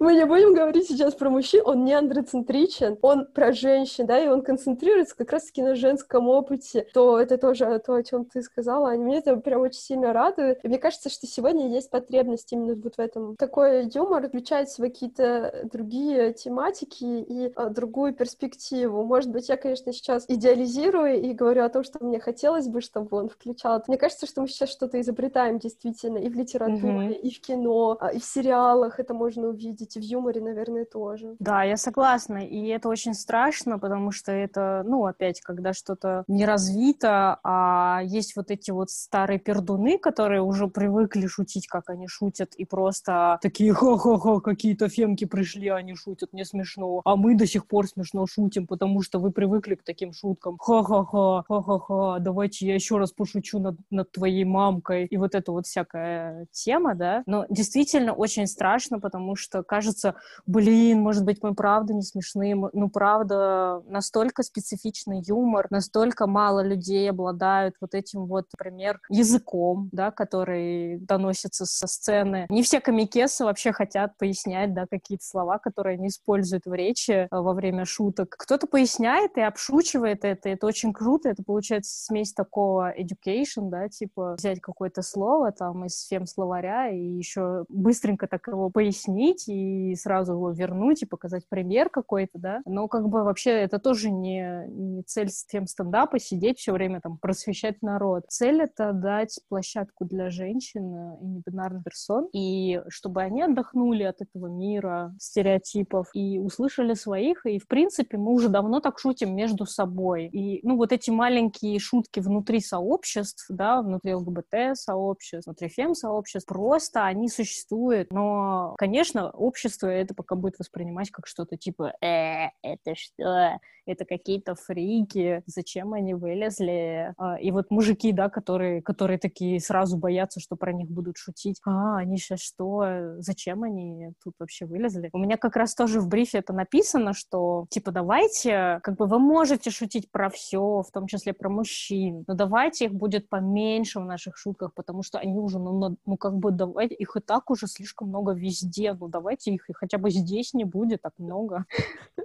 Мы не будем говорить сейчас про мужчин, он не андроцентричен, он про женщин, да, и он концентрируется как раз-таки на женском опыте, то это тоже то, о чем ты сказала, Аня, мне это прям очень сильно радует. И мне кажется, что сегодня есть потребность именно вот в этом. Такой юмор включается в какие-то другие тематики и а, другую перспективу. Может быть, я, конечно, сейчас идеализирую и говорю о том, что мне хотелось бы, чтобы он включал. Мне кажется, что мы сейчас что-то изобретаем действительно и в литературе, mm-hmm. и в кино, а, и в сериалах это можно увидеть, и в юморе, наверное, тоже. Да, я согласна согласна, и это очень страшно, потому что это, ну, опять, когда что-то не развито, а есть вот эти вот старые пердуны, которые уже привыкли шутить, как они шутят, и просто такие, ха-ха-ха, какие-то фемки пришли, они шутят, не смешно, а мы до сих пор смешно шутим, потому что вы привыкли к таким шуткам, ха-ха-ха, ха-ха-ха, давайте я еще раз пошучу над, над твоей мамкой, и вот эта вот всякая тема, да, но действительно очень страшно, потому что кажется, блин, может быть, мы правда правда не смешные. Ну, правда, настолько специфичный юмор, настолько мало людей обладают вот этим вот, например, языком, да, который доносится со сцены. Не все комикесы вообще хотят пояснять, да, какие-то слова, которые они используют в речи э, во время шуток. Кто-то поясняет и обшучивает это, это очень круто, это получается смесь такого education, да, типа взять какое-то слово там из фем-словаря и еще быстренько так его пояснить и сразу его вернуть и показать пример, какой-то, да, но как бы вообще это тоже не, не цель тем стендапа сидеть все время там просвещать народ. Цель — это дать площадку для женщин и небинарных персон, и чтобы они отдохнули от этого мира стереотипов и услышали своих, и, в принципе, мы уже давно так шутим между собой. И, ну, вот эти маленькие шутки внутри сообществ, да, внутри ЛГБТ-сообществ, внутри фем-сообществ, просто они существуют, но, конечно, общество это пока будет воспринимать как что-то типа «э, это что? Это какие-то фрики, зачем они вылезли?» а, И вот мужики, да, которые, которые такие сразу боятся, что про них будут шутить. «А, они сейчас что? Зачем они тут вообще вылезли?» У меня как раз тоже в брифе это написано, что, типа, давайте, как бы вы можете шутить про все, в том числе про мужчин, но давайте их будет поменьше в наших шутках, потому что они уже, ну, ну как бы, давайте, их и так уже слишком много везде, ну давайте их хотя бы здесь не будет так много.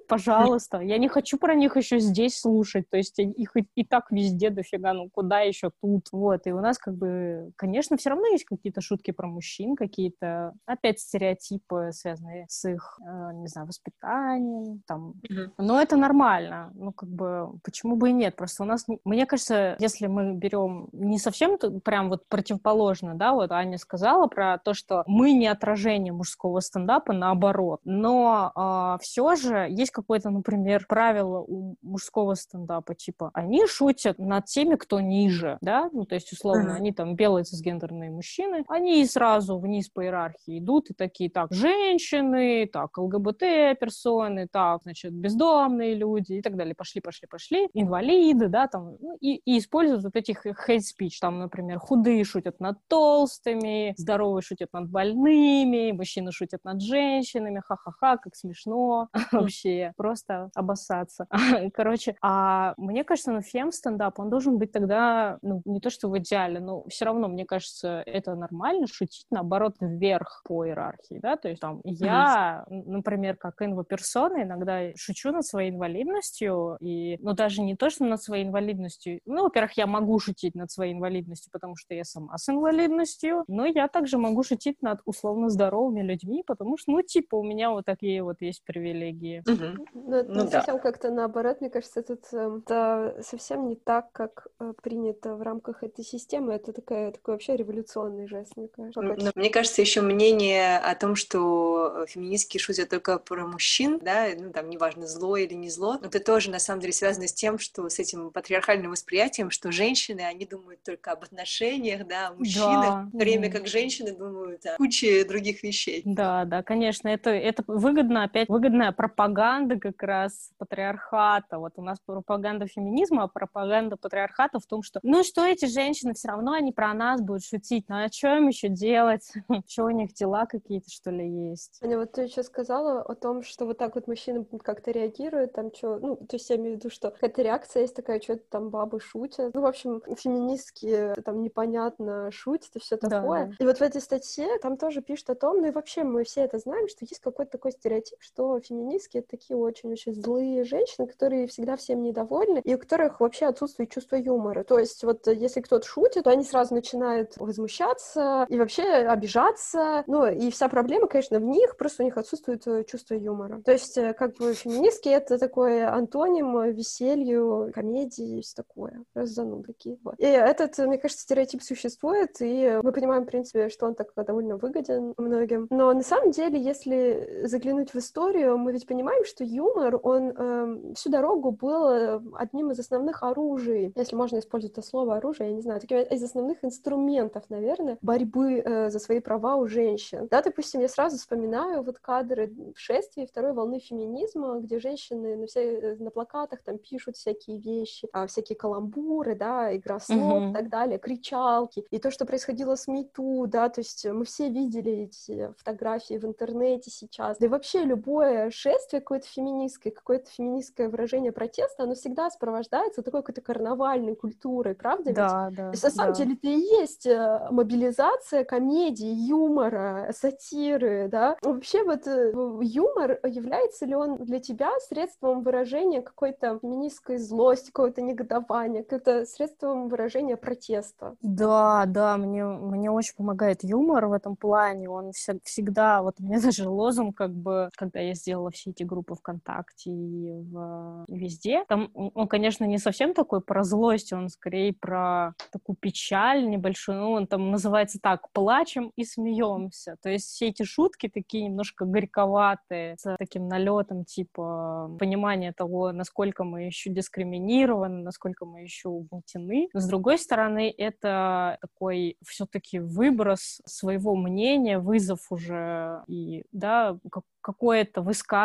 Пожалуйста. Я не хочу про них еще здесь слушать, то есть их и, и так везде дофига, ну куда еще тут? Вот, и у нас как бы, конечно, все равно есть какие-то шутки про мужчин, какие-то, опять, стереотипы, связанные с их, э, не знаю, воспитанием, там, но это нормально, ну как бы, почему бы и нет, просто у нас, мне кажется, если мы берем не совсем прям вот противоположно, да, вот Аня сказала про то, что мы не отражение мужского стендапа, наоборот. Но э, а, все же есть какое-то, например, правило у мужского стендапа, типа, они шутят над теми, кто ниже, да, ну, то есть, условно, они там белые цисгендерные мужчины, они сразу вниз по иерархии идут и такие, так, женщины, так, ЛГБТ-персоны, так, значит, бездомные люди и так далее, пошли, пошли, пошли, инвалиды, да, там, ну, и, и используют вот этих speech, там, например, худые шутят над толстыми, здоровые шутят над больными, мужчины шутят над женщинами, ха-ха-ха, как смешно вообще, просто обоссаться. Короче, а мне кажется, ну, фем-стендап, он должен быть тогда, ну, не то что в идеале, но все равно, мне кажется, это нормально шутить, наоборот, вверх по иерархии, да, то есть там я, например, как инвоперсона иногда шучу над своей инвалидностью, и, ну, даже не то, что над своей инвалидностью, ну, во-первых, я могу шутить над своей инвалидностью, потому что я сама с инвалидностью, но я также могу шутить над условно здоровыми людьми, потому что, ну, типа, у меня вот такие вот есть привилегии. Угу. Ну, это ну, совсем да. как-то наоборот, мне кажется, тут э, это совсем не так, как э, принято в рамках этой системы. Это такая, такой вообще революционный жест, мне кажется. Но, но мне кажется, еще мнение о том, что феминистки шутят только про мужчин, да, ну, там, неважно, зло или не зло, это тоже, на самом деле, связано с тем, что с этим патриархальным восприятием, что женщины, они думают только об отношениях, да, о мужчинах, да. в то время как женщины думают о куче других вещей. Да, да, конечно, это, это выгодно, опять выгодная пропаганда как раз патриархата. Вот у нас пропаганда феминизма, а пропаганда патриархата в том, что ну что эти женщины, все равно они про нас будут шутить, ну а что им еще делать? что у них дела какие-то, что ли, есть? Аня, вот ты еще сказала о том, что вот так вот мужчины как-то реагируют, там что, ну, то есть я имею в виду, что какая-то реакция есть такая, что-то там бабы шутят. Ну, в общем, феминистки там непонятно шутят и все такое. Да. И вот в этой статье там тоже пишут о том, ну и вообще мы все это знаем, что есть какой-то такой стереотип, что феминистки — это такие очень-очень злые женщины, которые всегда всем недовольны, и у которых вообще отсутствует чувство юмора. То есть вот если кто-то шутит, то они сразу начинают возмущаться и вообще обижаться. Ну и вся проблема, конечно, в них, просто у них отсутствует э, чувство юмора. То есть э, как бы феминистки — это такой антоним веселью, комедии и все такое. Просто занудаки. Вот. И этот, мне кажется, стереотип существует, и мы понимаем, в принципе, что он так довольно выгоден многим. Но на самом деле, если заглянуть в историю, мы ведь понимаем, что юмор, он э, всю дорогу был э, одним из основных оружий, если можно использовать это слово оружие, я не знаю, таким из основных инструментов, наверное, борьбы э, за свои права у женщин. Да, допустим, я сразу вспоминаю вот кадры шествия второй волны феминизма, где женщины на, все, э, на плакатах там пишут всякие вещи, а, всякие каламбуры, да, игра слов mm-hmm. и так далее, кричалки. И то, что происходило с Миту, да, то есть мы все видели эти фотографии в интернете сейчас. Да и вообще любое шествие какое-то феминистское, какое-то феминистское выражение протеста, оно всегда сопровождается такой какой-то карнавальной культурой, правда? Да, ведь? да. То есть, на самом да. деле это и есть э, мобилизация комедии, юмора, сатиры, да. Вообще вот э, юмор, является ли он для тебя средством выражения какой-то феминистской злости, какого-то негодования, каким-то средством выражения протеста? Да, да, мне, мне очень помогает юмор в этом плане, он всегда, вот у меня даже лозунг, как бы, когда я сделала читала все эти группы ВКонтакте и в, везде. Там он, конечно, не совсем такой про злость, он скорее про такую печаль небольшую. Ну, он там называется так «Плачем и смеемся». То есть все эти шутки такие немножко горьковатые, с таким налетом типа понимания того, насколько мы еще дискриминированы, насколько мы еще угнетены. С другой стороны, это такой все-таки выброс своего мнения, вызов уже и, да, как какое-то высказывание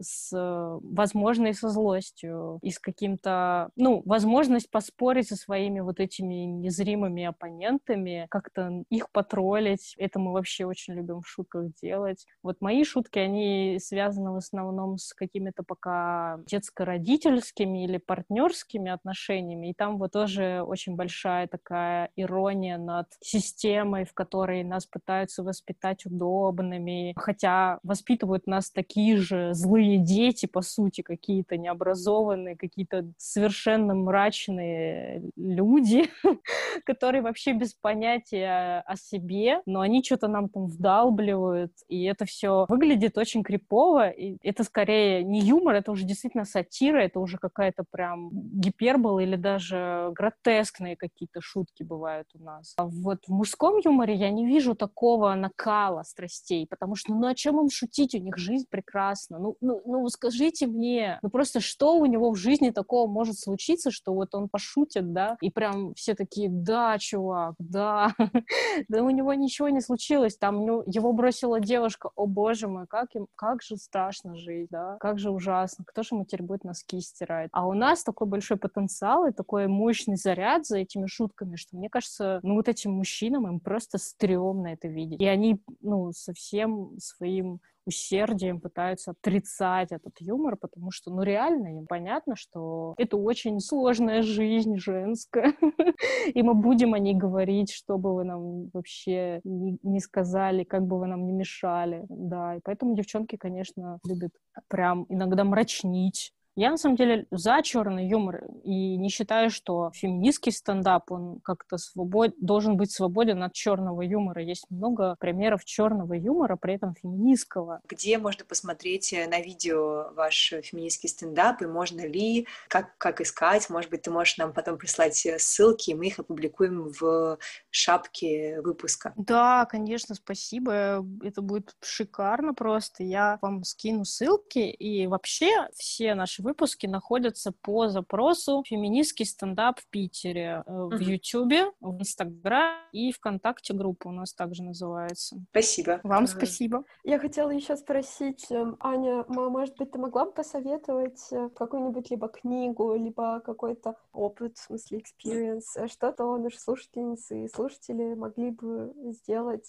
с э, возможной со злостью и с каким-то, ну, возможность поспорить со своими вот этими незримыми оппонентами, как-то их потроллить. Это мы вообще очень любим в шутках делать. Вот мои шутки, они связаны в основном с какими-то пока детско-родительскими или партнерскими отношениями. И там вот тоже очень большая такая ирония над системой, в которой нас пытаются воспитать удобными, хотя воспитывают нас такие же злые дети, по сути, какие-то необразованные, какие-то совершенно мрачные люди, которые вообще без понятия о себе, но они что-то нам там вдалбливают, и это все выглядит очень крипово, и это скорее не юмор, это уже действительно сатира, это уже какая-то прям гипербола или даже гротескные какие-то шутки бывают у нас. А вот в мужском юморе я не вижу такого накала страстей, потому что ну о чем им шутить? у них жизнь прекрасна. Ну, ну, ну скажите мне, ну просто что у него в жизни такого может случиться, что вот он пошутит, да, и прям все такие, да, чувак, да, да у него ничего не случилось, там, ну, его бросила девушка, о боже мой, как, им, как же страшно жить, да, как же ужасно, кто же ему теперь будет носки стирать? А у нас такой большой потенциал и такой мощный заряд за этими шутками, что мне кажется, ну вот этим мужчинам им просто стрёмно это видеть. И они, ну, совсем своим усердием пытаются отрицать этот юмор, потому что, ну, реально им понятно, что это очень сложная жизнь женская, и мы будем о ней говорить, что бы вы нам вообще не сказали, как бы вы нам не мешали, да, и поэтому девчонки, конечно, любят прям иногда мрачнить я, на самом деле, за черный юмор и не считаю, что феминистский стендап, он как-то свобод... должен быть свободен от черного юмора. Есть много примеров черного юмора, при этом феминистского. Где можно посмотреть э, на видео ваш феминистский стендап, и можно ли, как, как искать? Может быть, ты можешь нам потом прислать э, ссылки, и мы их опубликуем в шапке выпуска. Да, конечно, спасибо. Это будет шикарно просто. Я вам скину ссылки, и вообще все наши выпуски находятся по запросу «Феминистский стендап в Питере» э, в Ютубе, в Инстаграме и ВКонтакте группа у нас также называется. Спасибо. Вам спасибо. Я хотела еще спросить, эм, Аня, может быть, ты могла бы посоветовать э, какую-нибудь либо книгу, либо какой-то опыт, в смысле, experience, э, что-то наши слушательницы и слушатели могли бы сделать,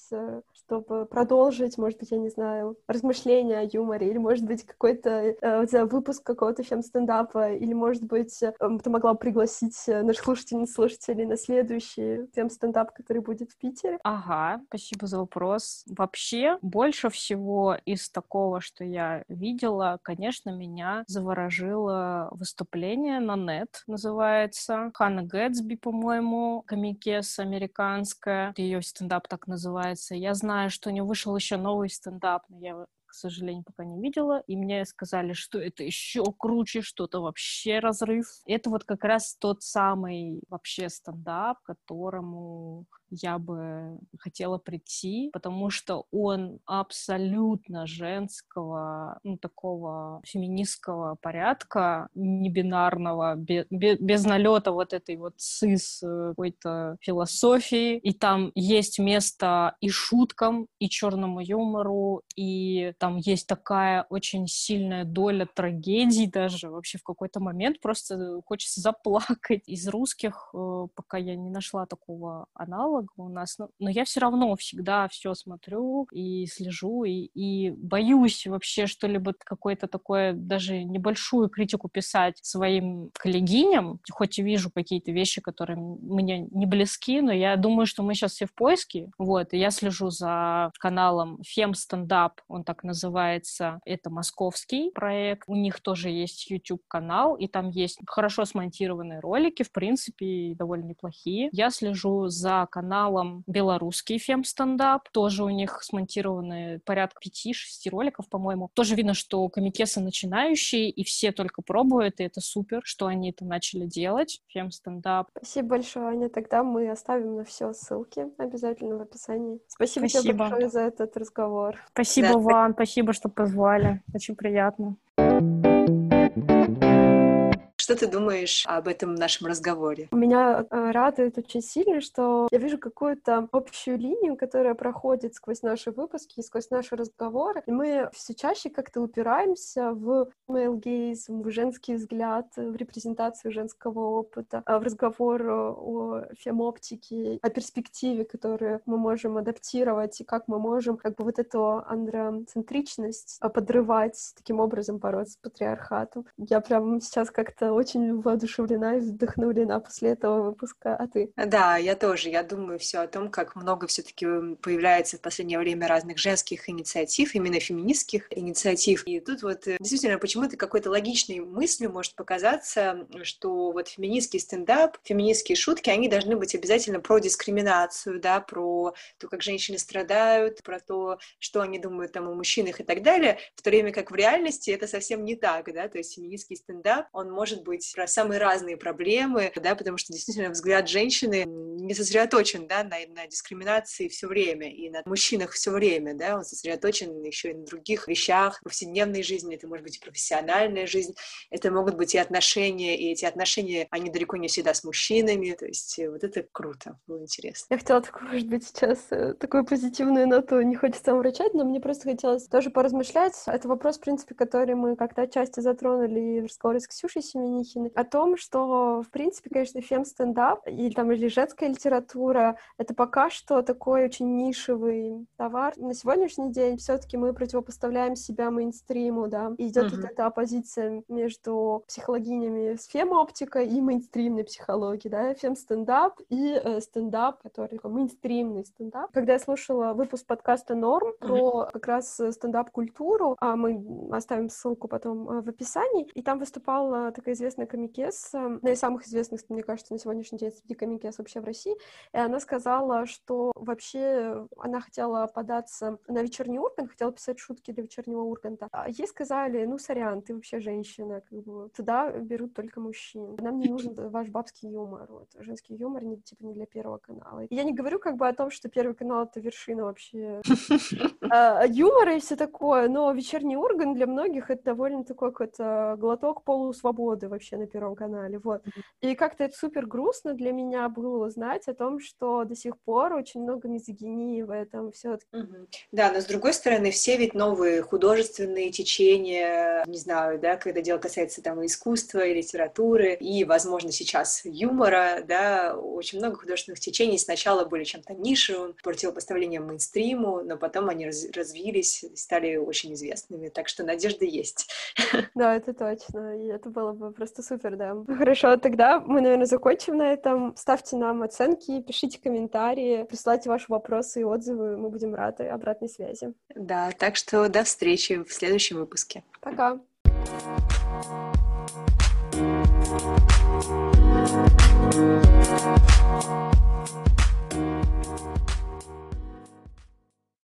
чтобы продолжить, может быть, я не знаю, размышления о юморе, или, может быть, какой-то э, выпуск какого-то фем-стендапа, или, может быть, э, ты могла пригласить э, наших слушательниц, слушателей на следующий фем-стендап, который будет в Питере? Ага, спасибо за вопрос. Вообще, больше всего из такого, что я видела, конечно, меня заворожило выступление на нет, называется. Ханна Гэтсби, по-моему, комикес американская. Ее стендап так называется. Я знаю, что у нее вышел еще новый стендап, но я сожалению, пока не видела. И мне сказали, что это еще круче, что-то вообще разрыв. Это вот как раз тот самый вообще стендап, которому я бы хотела прийти, потому что он абсолютно женского, ну, такого феминистского порядка, не бинарного, без, без налета вот этой вот цис э, какой-то философии. И там есть место и шуткам, и черному юмору, и там есть такая очень сильная доля трагедий даже. Вообще в какой-то момент просто хочется заплакать. Из русских э, пока я не нашла такого аналога, аналога у нас, но, но я все равно всегда все смотрю и слежу, и, и боюсь вообще что-либо какое-то такое, даже небольшую критику писать своим коллегиням, хоть и вижу какие-то вещи, которые мне не близки, но я думаю, что мы сейчас все в поиске, вот, и я слежу за каналом Фем Стендап, он так называется, это московский проект, у них тоже есть YouTube-канал, и там есть хорошо смонтированные ролики, в принципе, довольно неплохие. Я слежу за каналом каналом белорусский фем-стендап. Тоже у них смонтированы порядка 5-6 роликов, по-моему. Тоже видно, что комикесы начинающие, и все только пробуют, и это супер, что они это начали делать. Фем-стендап. Спасибо большое, Аня. Тогда мы оставим на все ссылки обязательно в описании. Спасибо, Спасибо. тебе большое за этот разговор. Спасибо да. вам, спасибо, что позвали. Очень приятно. Что ты думаешь об этом нашем разговоре? Меня э, радует очень сильно, что я вижу какую-то общую линию, которая проходит сквозь наши выпуски и сквозь наши разговоры. И мы все чаще как-то упираемся в male в женский взгляд, в репрезентацию женского опыта, в разговор о фемоптике, о перспективе, которую мы можем адаптировать, и как мы можем как бы вот эту андроцентричность подрывать, таким образом бороться с патриархатом. Я прям сейчас как-то очень воодушевлена и вдохновлена после этого выпуска. А ты? Да, я тоже. Я думаю все о том, как много все-таки появляется в последнее время разных женских инициатив, именно феминистских инициатив. И тут вот э, действительно почему-то какой-то логичной мыслью может показаться, что вот феминистский стендап, феминистские шутки, они должны быть обязательно про дискриминацию, да, про то, как женщины страдают, про то, что они думают там о мужчинах и так далее, в то время как в реальности это совсем не так, да, то есть феминистский стендап, он может быть про самые разные проблемы, да, потому что действительно взгляд женщины не сосредоточен, да, на, на дискриминации все время и на мужчинах все время, да, он сосредоточен еще и на других вещах повседневной жизни, это может быть и профессиональная жизнь, это могут быть и отношения, и эти отношения, они далеко не всегда с мужчинами, то есть э, вот это круто, было интересно. Я хотела, может быть, сейчас э, такую позитивную ноту не хочется врачать, но мне просто хотелось тоже поразмышлять. Это вопрос, в принципе, который мы как-то отчасти затронули в разговоре с Ксюшей Семеней, Михиной, о том, что, в принципе, конечно, фем-стендап или там или женская литература — это пока что такой очень нишевый товар. На сегодняшний день все таки мы противопоставляем себя мейнстриму, да, и идет uh-huh. вот эта оппозиция между психологинями с фем-оптикой и мейнстримной психологией, да, фем-стендап и э, стендап, который такой мейнстримный стендап. Когда я слушала выпуск подкаста «Норм» про как раз стендап-культуру, а мы оставим ссылку потом э, в описании, и там выступала такая известная известная комикесса, одна из самых известных, мне кажется, на сегодняшний день среди комикес вообще в России, и она сказала, что вообще она хотела податься на вечерний Ургант, хотела писать шутки для вечернего Урганта. А ей сказали, ну, сорян, ты вообще женщина, как бы, туда берут только мужчин. Нам не нужен ваш бабский юмор, вот, женский юмор, не, типа, не для Первого канала. И я не говорю как бы о том, что Первый канал — это вершина вообще а, юмора и все такое, но вечерний Ургант для многих это довольно такой какой-то глоток полусвободы вообще на Первом канале, вот. И как-то это супер грустно для меня было узнать о том, что до сих пор очень много мизогинии в этом все. Угу. Да, но с другой стороны, все ведь новые художественные течения, не знаю, да, когда дело касается там искусства и литературы, и, возможно, сейчас юмора, да, очень много художественных течений сначала были чем-то нишевым, противопоставлением мейнстриму, но потом они раз развились, стали очень известными, так что надежда есть. Да, это точно, и это было бы просто супер, да. Хорошо, тогда мы, наверное, закончим на этом. Ставьте нам оценки, пишите комментарии, присылайте ваши вопросы и отзывы. Мы будем рады обратной связи. Да, так что до встречи в следующем выпуске. Пока.